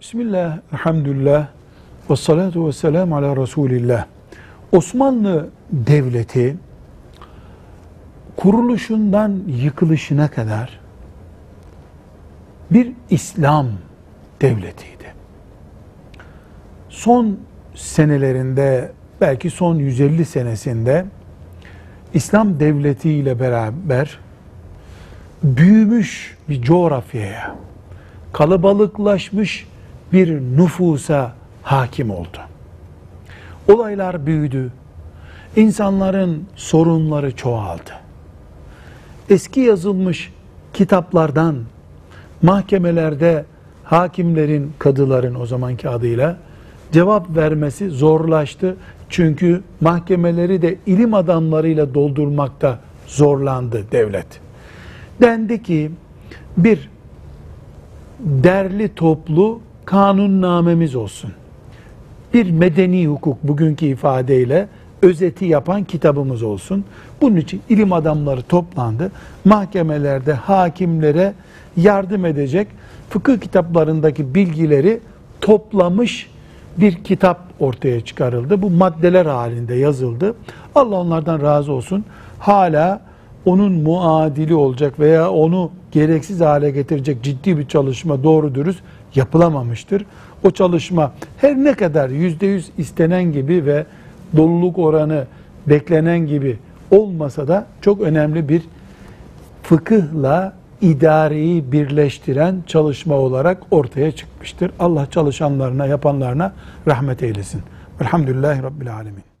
Bismillah, elhamdülillah, ve salatu ve selamu ala Resulillah. Osmanlı Devleti kuruluşundan yıkılışına kadar bir İslam devletiydi. Son senelerinde belki son 150 senesinde İslam devleti ile beraber büyümüş bir coğrafyaya, kalabalıklaşmış bir nüfusa hakim oldu. Olaylar büyüdü. İnsanların sorunları çoğaldı. Eski yazılmış kitaplardan mahkemelerde hakimlerin, kadıların o zamanki adıyla cevap vermesi zorlaştı. Çünkü mahkemeleri de ilim adamlarıyla doldurmakta zorlandı devlet. Dendi ki bir derli toplu kanunnamemiz olsun. Bir medeni hukuk bugünkü ifadeyle özeti yapan kitabımız olsun. Bunun için ilim adamları toplandı. Mahkemelerde hakimlere yardım edecek fıkıh kitaplarındaki bilgileri toplamış bir kitap ortaya çıkarıldı. Bu maddeler halinde yazıldı. Allah onlardan razı olsun. Hala onun muadili olacak veya onu gereksiz hale getirecek ciddi bir çalışma doğru dürüst yapılamamıştır. O çalışma her ne kadar yüzde yüz istenen gibi ve doluluk oranı beklenen gibi olmasa da çok önemli bir fıkıhla idareyi birleştiren çalışma olarak ortaya çıkmıştır. Allah çalışanlarına, yapanlarına rahmet eylesin. Elhamdülillahi Rabbil Alemin.